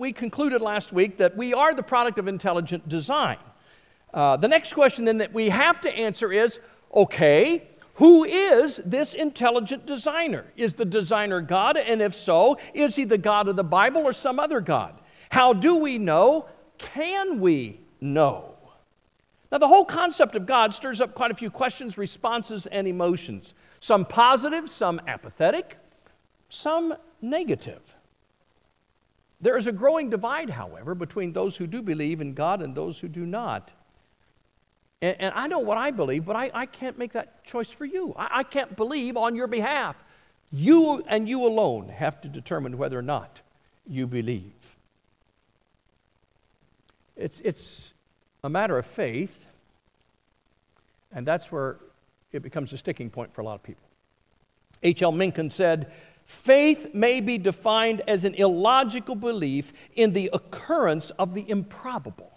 we concluded last week that we are the product of intelligent design. Uh, the next question then that we have to answer is okay, who is this intelligent designer? Is the designer God? And if so, is he the God of the Bible or some other God? How do we know? Can we know? Now, the whole concept of God stirs up quite a few questions, responses, and emotions. Some positive, some apathetic, some negative. There is a growing divide, however, between those who do believe in God and those who do not. And, and I know what I believe, but I, I can't make that choice for you. I, I can't believe on your behalf. You and you alone have to determine whether or not you believe. It's, it's a matter of faith, and that's where it becomes a sticking point for a lot of people. H.L. Mencken said, Faith may be defined as an illogical belief in the occurrence of the improbable.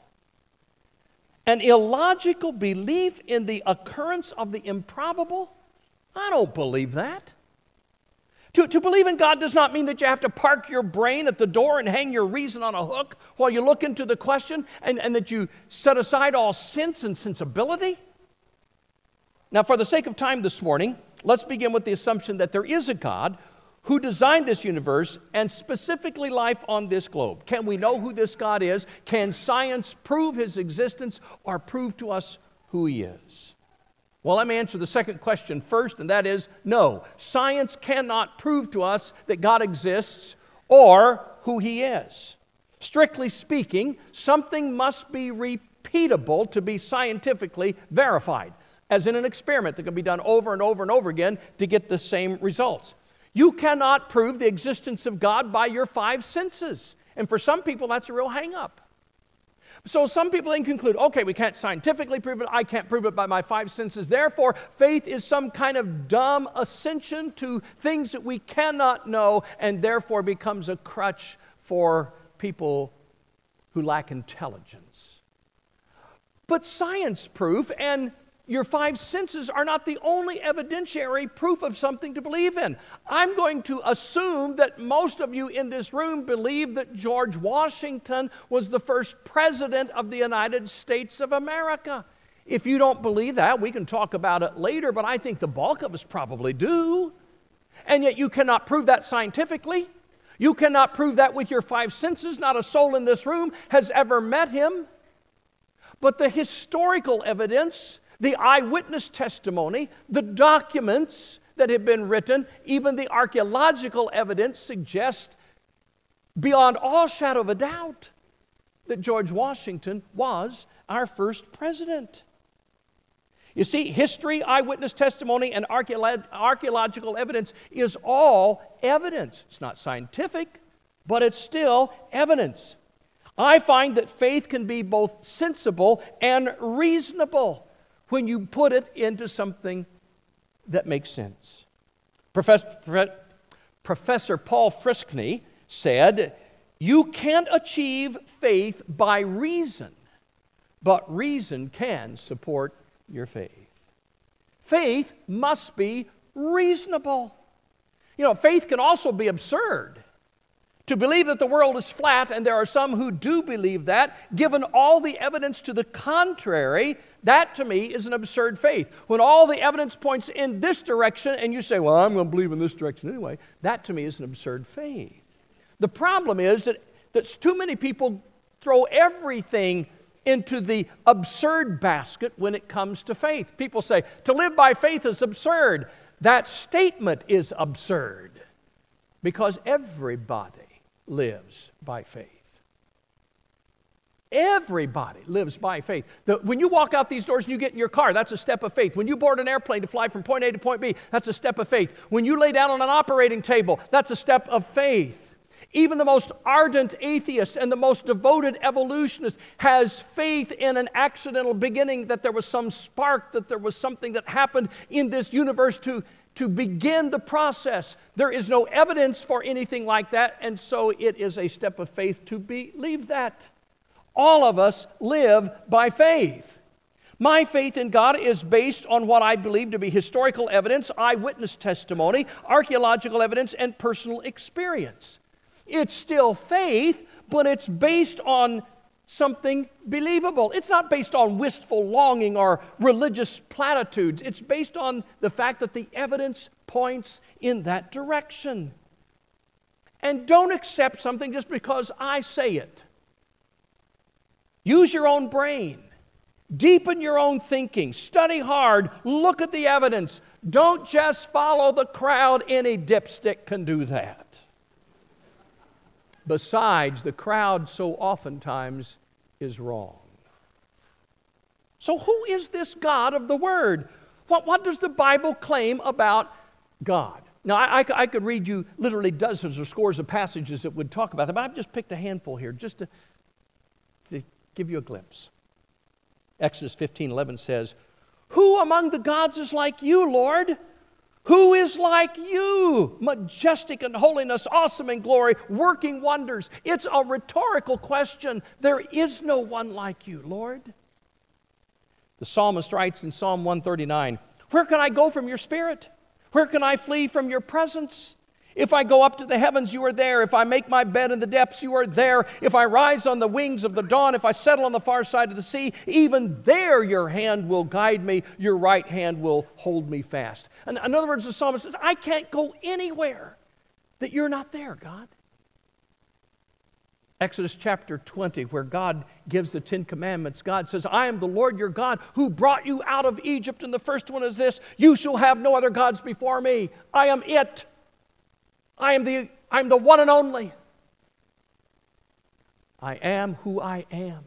An illogical belief in the occurrence of the improbable? I don't believe that. To, to believe in God does not mean that you have to park your brain at the door and hang your reason on a hook while you look into the question and, and that you set aside all sense and sensibility. Now, for the sake of time this morning, let's begin with the assumption that there is a God who designed this universe and specifically life on this globe. Can we know who this God is? Can science prove his existence or prove to us who he is? Well, let me answer the second question first, and that is no. Science cannot prove to us that God exists or who he is. Strictly speaking, something must be repeatable to be scientifically verified, as in an experiment that can be done over and over and over again to get the same results. You cannot prove the existence of God by your five senses. And for some people, that's a real hang up. So some people then conclude, okay, we can't scientifically prove it. I can't prove it by my five senses. Therefore, faith is some kind of dumb ascension to things that we cannot know and therefore becomes a crutch for people who lack intelligence. But science proof and your five senses are not the only evidentiary proof of something to believe in. I'm going to assume that most of you in this room believe that George Washington was the first president of the United States of America. If you don't believe that, we can talk about it later, but I think the bulk of us probably do. And yet you cannot prove that scientifically. You cannot prove that with your five senses. Not a soul in this room has ever met him. But the historical evidence the eyewitness testimony, the documents that have been written, even the archaeological evidence suggest beyond all shadow of a doubt that George Washington was our first president. You see, history, eyewitness testimony, and archaeological evidence is all evidence. It's not scientific, but it's still evidence. I find that faith can be both sensible and reasonable when you put it into something that makes sense. Professor, Professor Paul Freshney said, You can't achieve faith by reason, but reason can support your faith. Faith must be reasonable. You know, faith can also be absurd. To believe that the world is flat, and there are some who do believe that, given all the evidence to the contrary, that to me is an absurd faith. When all the evidence points in this direction, and you say, Well, I'm going to believe in this direction anyway, that to me is an absurd faith. The problem is that, that too many people throw everything into the absurd basket when it comes to faith. People say, To live by faith is absurd. That statement is absurd because everybody lives by faith. Everybody lives by faith. The, when you walk out these doors and you get in your car, that's a step of faith. When you board an airplane to fly from point A to point B, that's a step of faith. When you lay down on an operating table, that's a step of faith. Even the most ardent atheist and the most devoted evolutionist has faith in an accidental beginning, that there was some spark, that there was something that happened in this universe to to begin the process. There is no evidence for anything like that, and so it is a step of faith to believe that. All of us live by faith. My faith in God is based on what I believe to be historical evidence, eyewitness testimony, archaeological evidence, and personal experience. It's still faith, but it's based on something believable. It's not based on wistful longing or religious platitudes. It's based on the fact that the evidence points in that direction. And don't accept something just because I say it. Use your own brain. Deepen your own thinking. Study hard. Look at the evidence. Don't just follow the crowd. Any dipstick can do that. Besides, the crowd so oftentimes is wrong. So, who is this God of the Word? What, what does the Bible claim about God? Now, I, I, I, could read you literally dozens or scores of passages that would talk about that, but I've just picked a handful here just to, to give you a glimpse. Exodus 15 11 says, Who among the gods is like you, Lord? Who is like you, majestic in holiness, awesome in glory, working wonders? It's a rhetorical question. There is no one like you, Lord. The psalmist writes in Psalm 139 Where can I go from your spirit? Where can I flee from your presence? If I go up to the heavens, you are there. If I make my bed in the depths, you are there. If I rise on the wings of the dawn, if I settle on the far side of the sea, even there your hand will guide me, your right hand will hold me fast. And in other words, the psalmist says, I can't go anywhere that you're not there, God. Exodus chapter 20, where God gives the Ten Commandments, God says, I am the Lord your God who brought you out of Egypt. And the first one is this You shall have no other gods before me. I am it. I am the, I'm the one and only. I am who I am.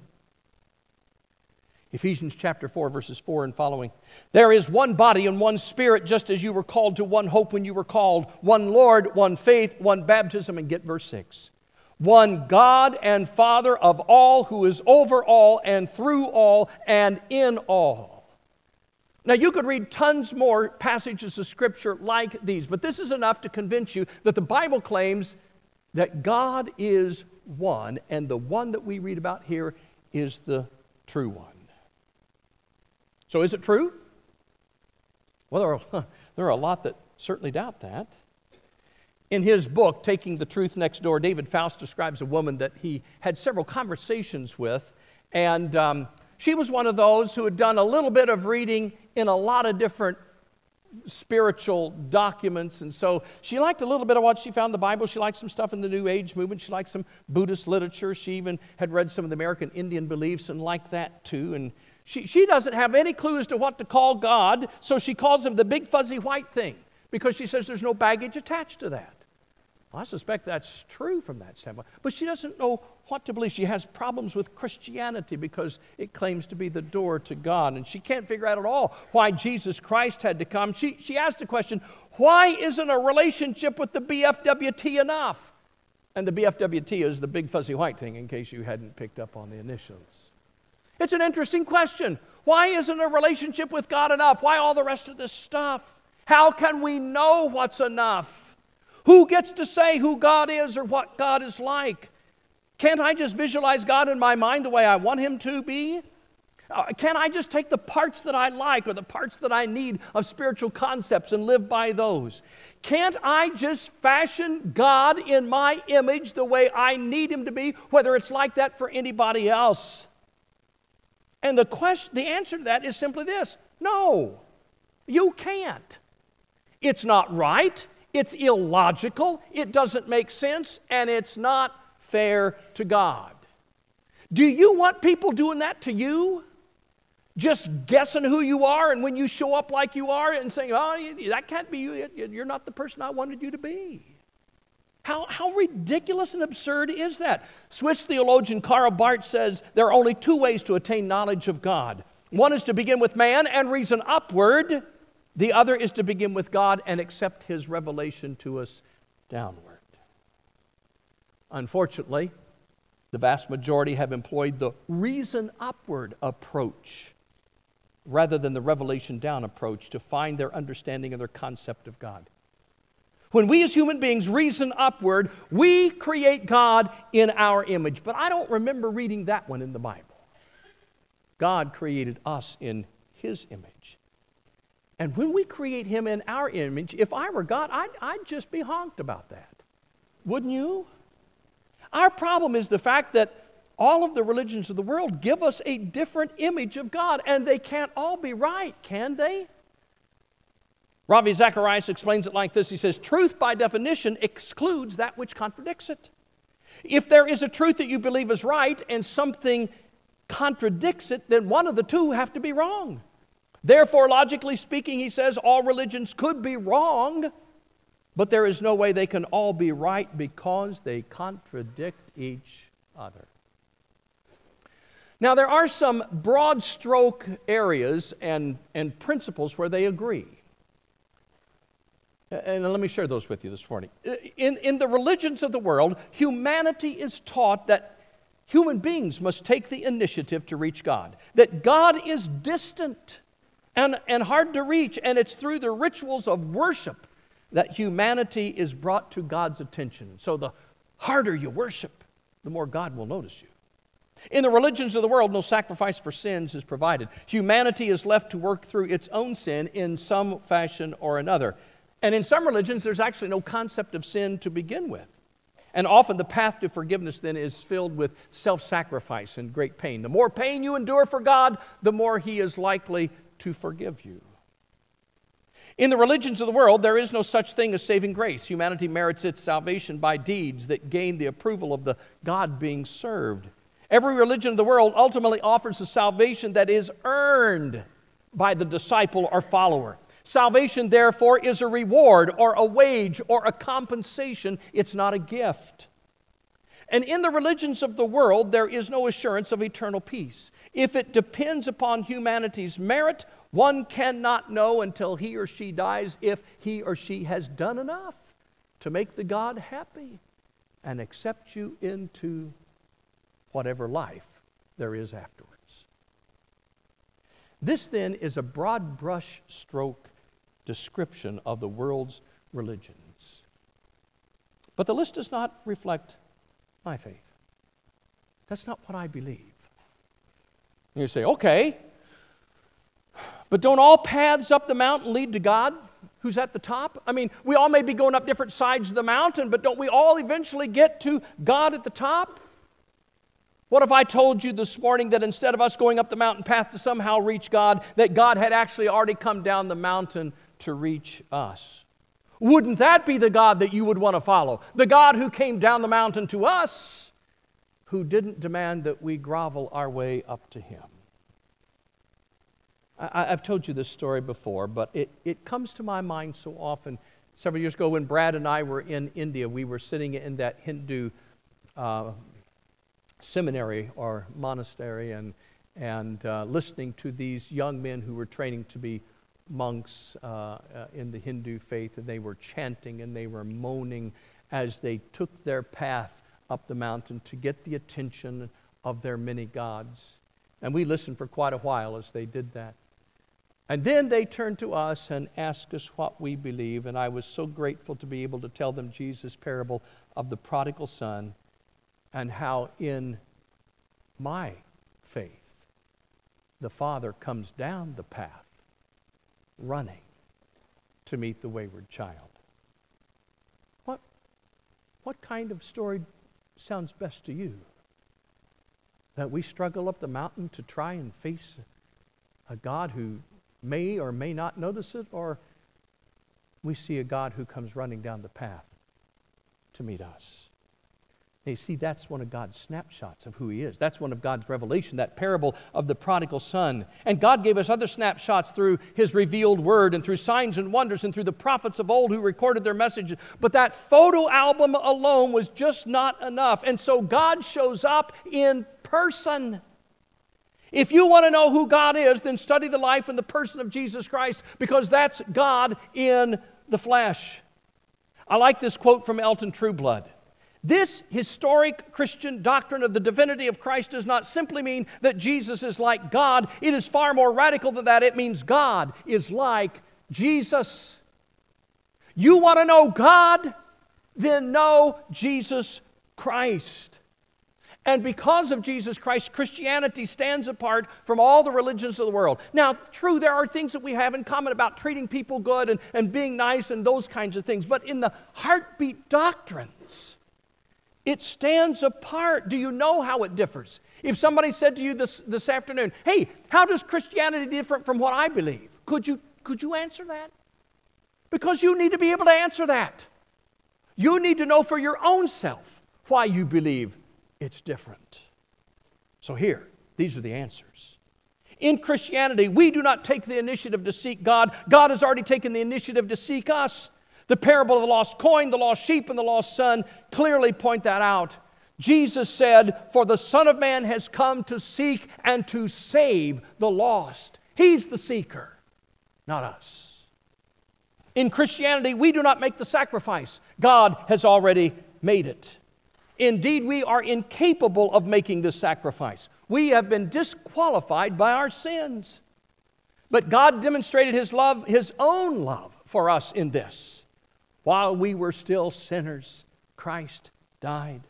Ephesians chapter 4, verses 4 and following. There is one body and one spirit, just as you were called to one hope when you were called, one Lord, one faith, one baptism. And get verse 6. One God and Father of all, who is over all and through all and in all. Now, you could read tons more passages of Scripture like these, but this is enough to convince you that the Bible claims that God is one, and the one that we read about here is the true one. So, is it true? Well, there are, there are a lot that certainly doubt that. In his book, Taking the Truth Next Door, David Faust describes a woman that he had several conversations with, and um, she was one of those who had done a little bit of reading in a lot of different spiritual documents. And so she liked a little bit of what she found in the Bible. She liked some stuff in the New Age movement. She liked some Buddhist literature. She even had read some of the American Indian beliefs and liked that too. And she, she doesn't have any clue as to what to call God, so she calls him the big fuzzy white thing because she says there's no baggage attached to that. Well, I suspect that's true from that standpoint. But she doesn't know what to believe. She has problems with Christianity because it claims to be the door to God. And she can't figure out at all why Jesus Christ had to come. She, she asked the question why isn't a relationship with the BFWT enough? And the BFWT is the big fuzzy white thing, in case you hadn't picked up on the initials. It's an interesting question. Why isn't a relationship with God enough? Why all the rest of this stuff? How can we know what's enough? Who gets to say who God is or what God is like? Can't I just visualize God in my mind the way I want Him to be? Uh, can't I just take the parts that I like or the parts that I need of spiritual concepts and live by those? Can't I just fashion God in my image the way I need Him to be, whether it's like that for anybody else? And the, question, the answer to that is simply this no, you can't. It's not right, it's illogical, it doesn't make sense, and it's not fair to God. Do you want people doing that to you? Just guessing who you are, and when you show up like you are and saying, Oh, that can't be you, you're not the person I wanted you to be. How, how ridiculous and absurd is that? Swiss theologian Karl Barth says there are only two ways to attain knowledge of God. One is to begin with man and reason upward, the other is to begin with God and accept his revelation to us downward. Unfortunately, the vast majority have employed the reason upward approach rather than the revelation down approach to find their understanding of their concept of God. When we as human beings reason upward, we create God in our image. But I don't remember reading that one in the Bible. God created us in His image. And when we create Him in our image, if I were God, I'd, I'd just be honked about that. Wouldn't you? Our problem is the fact that all of the religions of the world give us a different image of God, and they can't all be right, can they? Ravi Zacharias explains it like this He says, Truth by definition excludes that which contradicts it. If there is a truth that you believe is right and something contradicts it, then one of the two have to be wrong. Therefore, logically speaking, he says all religions could be wrong, but there is no way they can all be right because they contradict each other. Now, there are some broad stroke areas and, and principles where they agree. And let me share those with you this morning. In, in the religions of the world, humanity is taught that human beings must take the initiative to reach God, that God is distant and, and hard to reach, and it's through the rituals of worship that humanity is brought to God's attention. So the harder you worship, the more God will notice you. In the religions of the world, no sacrifice for sins is provided. Humanity is left to work through its own sin in some fashion or another. And in some religions, there's actually no concept of sin to begin with. And often the path to forgiveness then is filled with self sacrifice and great pain. The more pain you endure for God, the more He is likely to forgive you. In the religions of the world, there is no such thing as saving grace. Humanity merits its salvation by deeds that gain the approval of the God being served. Every religion of the world ultimately offers a salvation that is earned by the disciple or follower. Salvation, therefore, is a reward or a wage or a compensation, it's not a gift. And in the religions of the world, there is no assurance of eternal peace. If it depends upon humanity's merit, one cannot know until he or she dies if he or she has done enough to make the God happy and accept you into whatever life there is afterwards. This then is a broad brush stroke description of the world's religions. But the list does not reflect my faith. That's not what I believe. And you say, okay, but don't all paths up the mountain lead to God who's at the top? I mean, we all may be going up different sides of the mountain, but don't we all eventually get to God at the top? What if I told you this morning that instead of us going up the mountain path to somehow reach God, that God had actually already come down the mountain to reach us? Wouldn't that be the God that you would want to follow? The God who came down the mountain to us, who didn't demand that we grovel our way up to Him. I, have told you this story before, but it, it comes to my mind so often. Several years ago, when Brad and I were in India, we were sitting in that Hindu uh, seminary or monastery and, and uh, listening to these young men who were training to be monks uh, uh, in the Hindu faith, and they were chanting and they were moaning as they took their path up the mountain to get the attention of their many gods. And we listened for quite a while as they did that. And then they turned to us and asked us what we believe, and I was so grateful to be able to tell them Jesus' parable of the prodigal son and how in my faith the Father comes down the path running to meet the wayward child. What, what kind of story sounds best to you? That we struggle up the mountain to try and face a God who may or may not notice it, or we see a God who comes running down the path to meet us. Now, you see, that's one of God's snapshots of who He is. That's one of God's revelation, that parable of the prodigal son. And God gave us other snapshots through His revealed word and through signs and wonders and through the prophets of old who recorded their messages. But that photo album alone was just not enough. And so God shows up in person. If you want to know who God is, then study the life and the person of Jesus Christ because that's God in the flesh. I like this quote from Elton Trueblood. This historic Christian doctrine of the divinity of Christ does not simply mean that Jesus is like God. It is far more radical than that. It means God is like Jesus. You want to know God? Then know Jesus Christ. And because of Jesus Christ, Christianity stands apart from all the religions of the world. Now, true, there are things that we have in common about treating people good and, and being nice and those kinds of things. But in the heartbeat doctrines, It stands apart. Do you know how it differs? If somebody said to you this, this afternoon, hey, how does Christianity differ from what I believe? Could you, could you answer that? Because you need to be able to answer that. You need to know for your own self why you believe it's different. So, here, these are the answers. In Christianity, we do not take the initiative to seek God, God has already taken the initiative to seek us. The parable of the lost coin, the lost sheep, and the lost son clearly point that out. Jesus said, For the Son of Man has come to seek and to save the lost. He's the seeker, not us. In Christianity, we do not make the sacrifice, God has already made it. Indeed, we are incapable of making this sacrifice. We have been disqualified by our sins. But God demonstrated His love, His own love for us in this. While we were still sinners, Christ died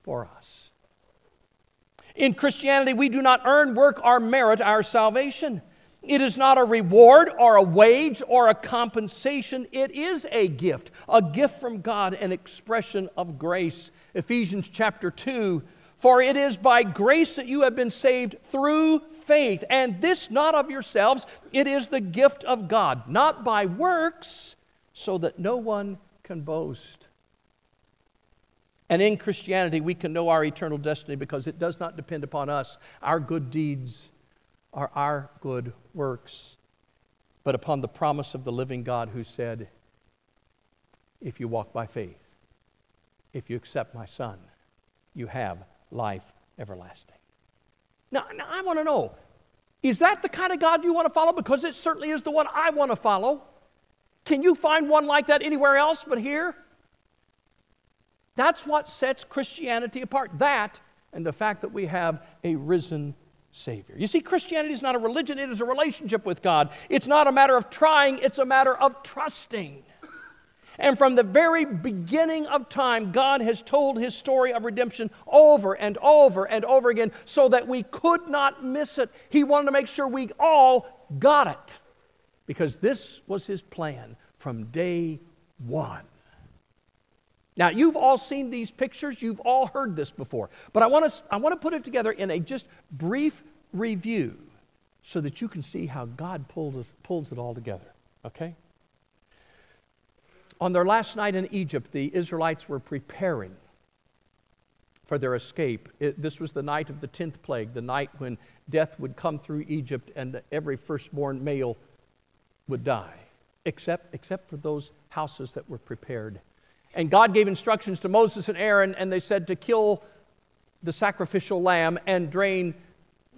for us. In Christianity, we do not earn, work, or merit our salvation. It is not a reward or a wage or a compensation. It is a gift, a gift from God, an expression of grace. Ephesians chapter 2 For it is by grace that you have been saved through faith, and this not of yourselves, it is the gift of God, not by works, so that no one can boast. And in Christianity, we can know our eternal destiny because it does not depend upon us, our good deeds, or our good works, but upon the promise of the living God who said, If you walk by faith, if you accept my Son, you have life everlasting. Now, now I want to know is that the kind of God you want to follow? Because it certainly is the one I want to follow. Can you find one like that anywhere else but here? That's what sets Christianity apart. That and the fact that we have a risen Savior. You see, Christianity is not a religion, it is a relationship with God. It's not a matter of trying, it's a matter of trusting. And from the very beginning of time, God has told his story of redemption over and over and over again so that we could not miss it. He wanted to make sure we all got it because this was his plan from day one. Now, you've all seen these pictures, you've all heard this before, but I want to, I want to put it together in a just brief review so that you can see how God pulls, pulls it all together, okay? On their last night in Egypt, the Israelites were preparing for their escape. It, this was the night of the 10th plague, the night when death would come through Egypt and every firstborn male would die, except, except for those houses that were prepared and God gave instructions to Moses and Aaron, and they said to kill the sacrificial lamb and drain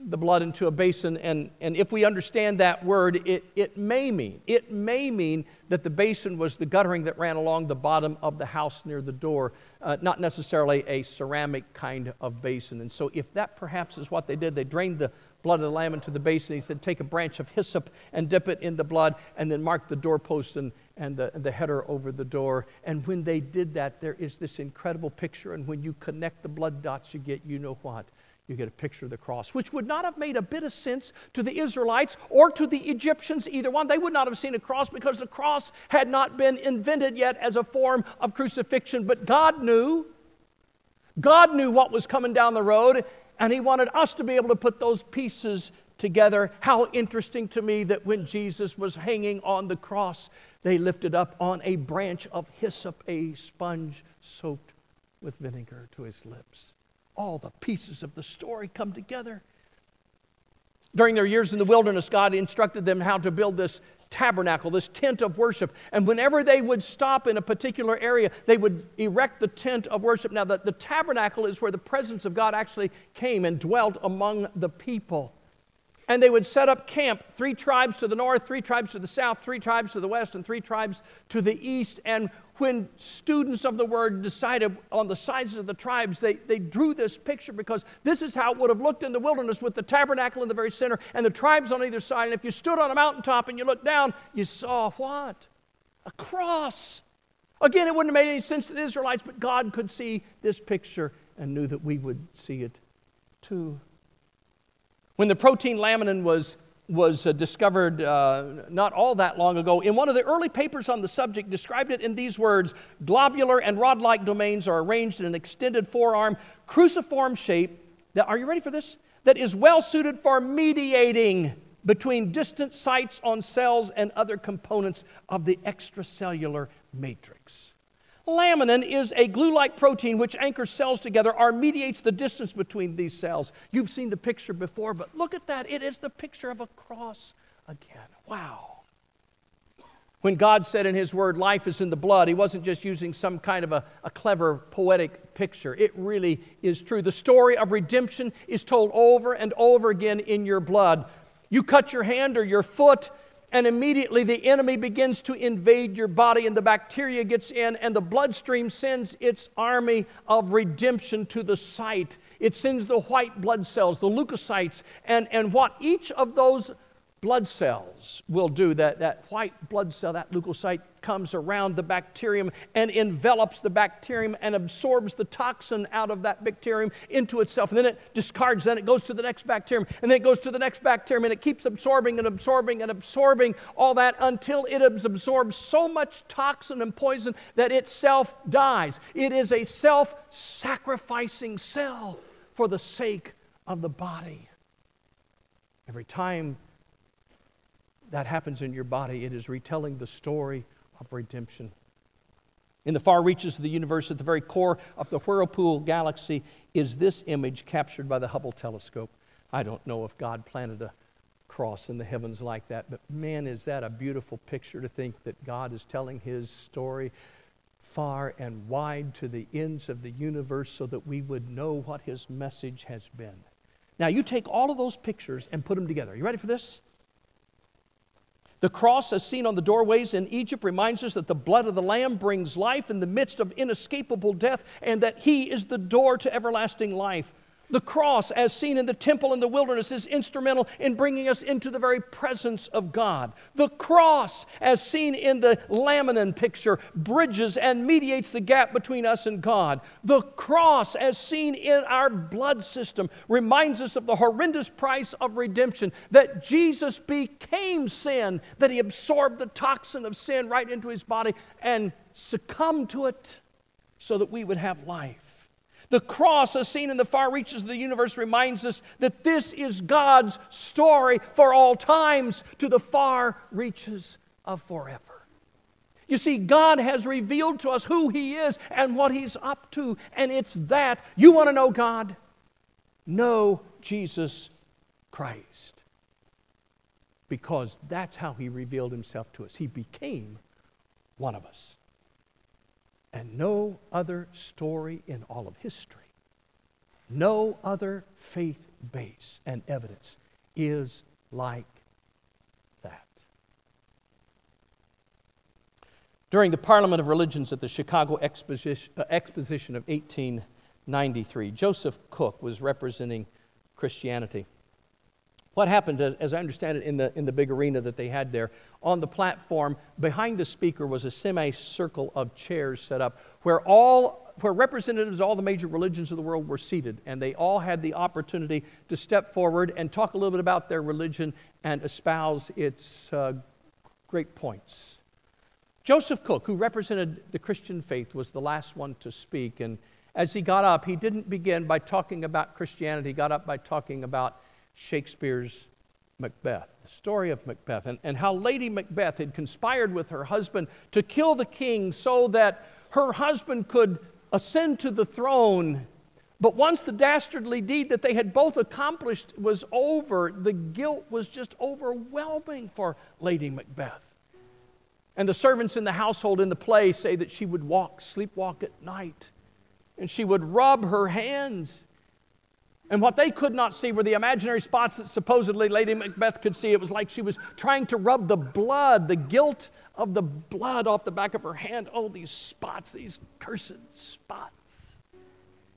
the blood into a basin. And, and if we understand that word, it, it may mean, it may mean that the basin was the guttering that ran along the bottom of the house near the door, uh, not necessarily a ceramic kind of basin. And so if that perhaps is what they did, they drained the blood of the lamb into the basin. He said, Take a branch of hyssop and dip it in the blood, and then mark the doorpost and, and the, the header over the door. And when they did that, there is this incredible picture. And when you connect the blood dots, you get, you know what? You get a picture of the cross, which would not have made a bit of sense to the Israelites or to the Egyptians, either one. They would not have seen a cross because the cross had not been invented yet as a form of crucifixion. But God knew. God knew what was coming down the road, and He wanted us to be able to put those pieces together. How interesting to me that when Jesus was hanging on the cross, they lifted up on a branch of hyssop a sponge soaked with vinegar to his lips. All the pieces of the story come together. During their years in the wilderness, God instructed them how to build this tabernacle, this tent of worship. And whenever they would stop in a particular area, they would erect the tent of worship. Now, the, the tabernacle is where the presence of God actually came and dwelt among the people. And they would set up camp, three tribes to the north, three tribes to the south, three tribes to the west, and three tribes to the east. And when students of the word decided on the sizes of the tribes, they, they drew this picture because this is how it would have looked in the wilderness with the tabernacle in the very center and the tribes on either side. And if you stood on a mountaintop and you looked down, you saw what? A cross. Again, it wouldn't have made any sense to the Israelites, but God could see this picture and knew that we would see it too. When the protein laminin was was uh, discovered uh, not all that long ago. In one of the early papers on the subject, described it in these words Globular and rod like domains are arranged in an extended forearm, cruciform shape. That, are you ready for this? That is well suited for mediating between distant sites on cells and other components of the extracellular matrix. Laminin is a glue like protein which anchors cells together or mediates the distance between these cells. You've seen the picture before, but look at that. It is the picture of a cross again. Wow. When God said in His Word, life is in the blood, He wasn't just using some kind of a, a clever poetic picture. It really is true. The story of redemption is told over and over again in your blood. You cut your hand or your foot, and immediately the enemy begins to invade your body, and the bacteria gets in, and the bloodstream sends its army of redemption to the site. It sends the white blood cells, the leukocytes, and, and what each of those blood cells will do. That, that white blood cell, that leukocyte, comes around the bacterium and envelops the bacterium and absorbs the toxin out of that bacterium into itself. And then it discards, then it goes to the next bacterium, and then it goes to the next bacterium, and it keeps absorbing and absorbing and absorbing all that until it absorbs so much toxin and poison that itself dies. It is a self sacrificing cell for the sake of the body. Every time that happens in your body, it is retelling the story of redemption. In the far reaches of the universe, at the very core of the Whirlpool galaxy, is this image captured by the Hubble telescope. I don't know if God planted a cross in the heavens like that, but man, is that a beautiful picture to think that God is telling his story far and wide to the ends of the universe so that we would know what his message has been. Now, you take all of those pictures and put them together. You ready for this? The cross, as seen on the doorways in Egypt, reminds us that the blood of the Lamb brings life in the midst of inescapable death and that He is the door to everlasting life. The cross, as seen in the temple in the wilderness, is instrumental in bringing us into the very presence of God. The cross, as seen in the laminin picture, bridges and mediates the gap between us and God. The cross, as seen in our blood system, reminds us of the horrendous price of redemption that Jesus became sin, that He absorbed the toxin of sin right into His body and succumbed to it so that we would have life. The cross, as seen in the far reaches of the universe, reminds us that this is God's story for all times to the far reaches of forever. You see, God has revealed to us who He is and what He's up to, and it's that. You want to know God? Know Jesus Christ. Because that's how He revealed Himself to us. He became one of us. And no other story in all of history, no other faith base and evidence is like that. During the Parliament of Religions at the Chicago Exposition, uh, Exposition of 1893, Joseph Cook was representing Christianity. What happened, as, as, I understand it, in the, in the big arena that they had there, on the platform, behind the speaker was a semicircle of chairs set up where all where representatives of all the major religions of the world were seated, and they all had the opportunity to step forward and talk a little bit about their religion and espouse its uh, great points. Joseph Cook, who represented the Christian faith, was the last one to speak, and as he got up, he didn't begin by talking about Christianity, he got up by talking about Shakespeare's Macbeth, the story of Macbeth, and, and how Lady Macbeth had conspired with her husband to kill the king so that her husband could ascend to the throne. But once the dastardly deed that they had both accomplished was over, the guilt was just overwhelming for Lady Macbeth. And the servants in the household in the play say that she would walk, sleepwalk at night, and she would rub her hands and what they could not see were the imaginary spots that supposedly Lady Macbeth could see. It was like she was trying to rub the blood, the guilt of the blood off the back of her hand. Oh, these spots, these cursed spots.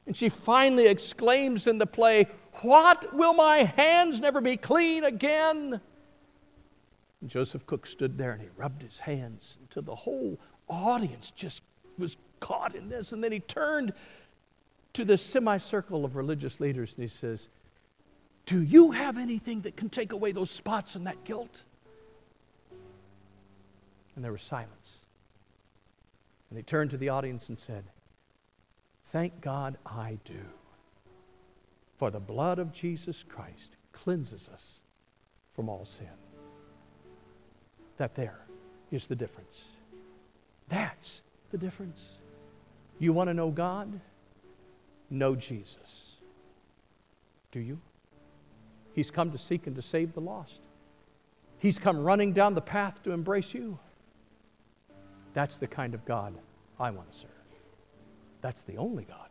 And she finally exclaims in the play, What will my hands never be clean again? And Joseph Cook stood there and he rubbed his hands until the whole audience just was caught in this. And then he turned to this semicircle of religious leaders and he says, Do you have anything that can take away those spots and that guilt? And there was silence. And he turned to the audience and said, Thank God I do. For the blood of Jesus Christ cleanses us from all sin. That there is the difference. That's the difference. You want to know God? Know Jesus. Do you? He's come to seek and to save the lost. He's come running down the path to embrace you. That's the kind of God I want to serve. That's the only God